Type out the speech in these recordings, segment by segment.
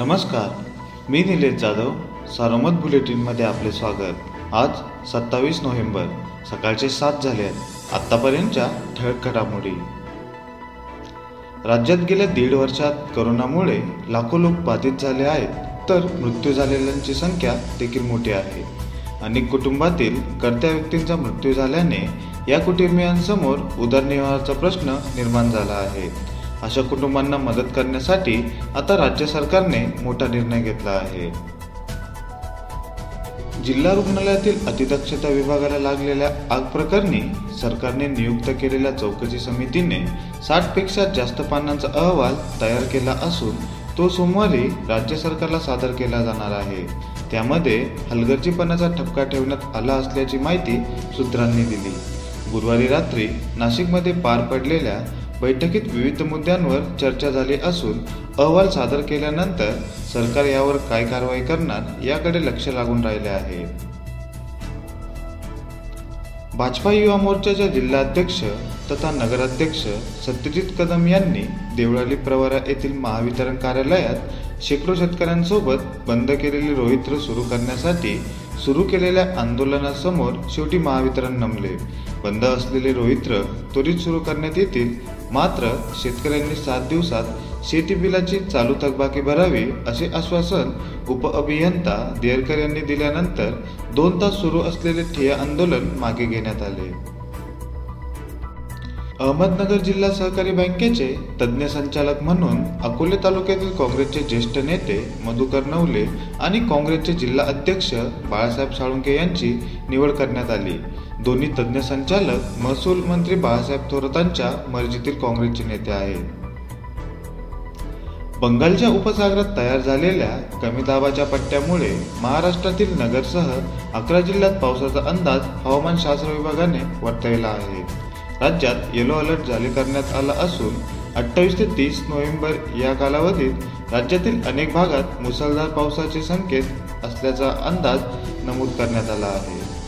नमस्कार. मी निलेश जाधव सारोमत बुलेटिनमध्ये आपले स्वागत. आज सत्तावीस नोव्हेंबर सकाळचे सात झाले आहेत. आत्तापर्यंतच्या ठळक घडामोडी. राज्यात गेल्या दीड वर्षात करोनामुळे लाखो लोक बाधित झाले आहेत तर मृत्यू झालेल्यांची संख्या देखील मोठी आहे. अनेक कुटुंबातील कर्त्या व्यक्तींचा मृत्यू झाल्याने या कुटुंबियांसमोर उदरनिर्वाहाचा प्रश्न निर्माण झाला आहे. अशा कुटुंबांना मदत करण्यासाठी आता राज्य सरकारने मोठा निर्णय घेतला आहे. जिल्हा रुग्णालयातील अतिदक्षता विभागाला लागलेल्या आग प्रकरणी सरकारने नियुक्त केलेल्या चौकशी समितीने साठपेक्षा जास्त पानांचा अहवाल तयार केला असून तो सोमवारी राज्य सरकारला सादर केला जाणार आहे. त्यामध्ये हलगर्जीपणाचा ठपका ठेवण्यात आला असल्याची माहिती सूत्रांनी दिली. गुरुवारी रात्री नाशिकमध्ये पार पडलेल्या बैठकीत विविध मुद्द्यांवर चर्चा झाली असून अहवाल सादर केल्यानंतर सरकार यावर काय कारवाई करणार याकडे लक्ष लागून राहिले आहे. भाजपा युवा मोर्चाच्या जिल्हाध्यक्ष तथा नगराध्यक्ष सत्यजित कदम यांनी देवळाली प्रवरा येथील महावितरण कार्यालयात शेकडो शेतकऱ्यांसोबत बंद केलेली रोहित्र सुरू करण्यासाठी सुरू केलेल्या आंदोलनासमोर शेवटी महावितरण नमले. बंद असलेले रोहित्र त्वरित सुरू करण्यात येतील मात्र शेतकऱ्यांनी सात दिवसात शेती बिलाची चालू थकबाकी भरावी असे आश्वासन उपअभियंता देरकर यांनी दिल्यानंतर दोन तास सुरू असलेले ठिय्या आंदोलन मागे घेण्यात आले. अहमदनगर जिल्हा सहकारी बँकेचे तज्ज्ञ संचालक म्हणून अकोले तालुक्यातील काँग्रेसचे ज्येष्ठ नेते मधुकर नवले आणि काँग्रेसचे जिल्हा अध्यक्ष बाळासाहेब साळुंके यांची निवड करण्यात आली. दोन्ही तज्ज्ञ संचालक महसूल मंत्री बाळासाहेब थोरातांच्या मर्जीतील काँग्रेसचे नेते आहेत. बंगालच्या उपसागरात तयार झालेल्या कमी दाबाच्या पट्ट्यामुळे महाराष्ट्रातील नगरसह अकरा जिल्ह्यात पावसाचा अंदाज हवामानशास्त्र विभागाने वर्तविला आहे. राज्यात येलो अलर्ट जारी करण्यात आला असून अठ्ठावीस ते तीस नोव्हेंबर या कालावधीत राज्यातील अनेक भागात मुसळधार पावसाचे संकेत असल्याचा अंदाज नमूद करण्यात आला आहे.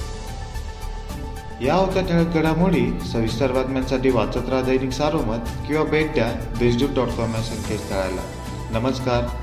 या होत्या ठळक घडामोडी. सविस्तर बातम्यांसाठी वाचत राहा दैनिक सारोमत किंवा भेट द्या देशदूत डॉट कॉम या संकेतस्थळाला. नमस्कार.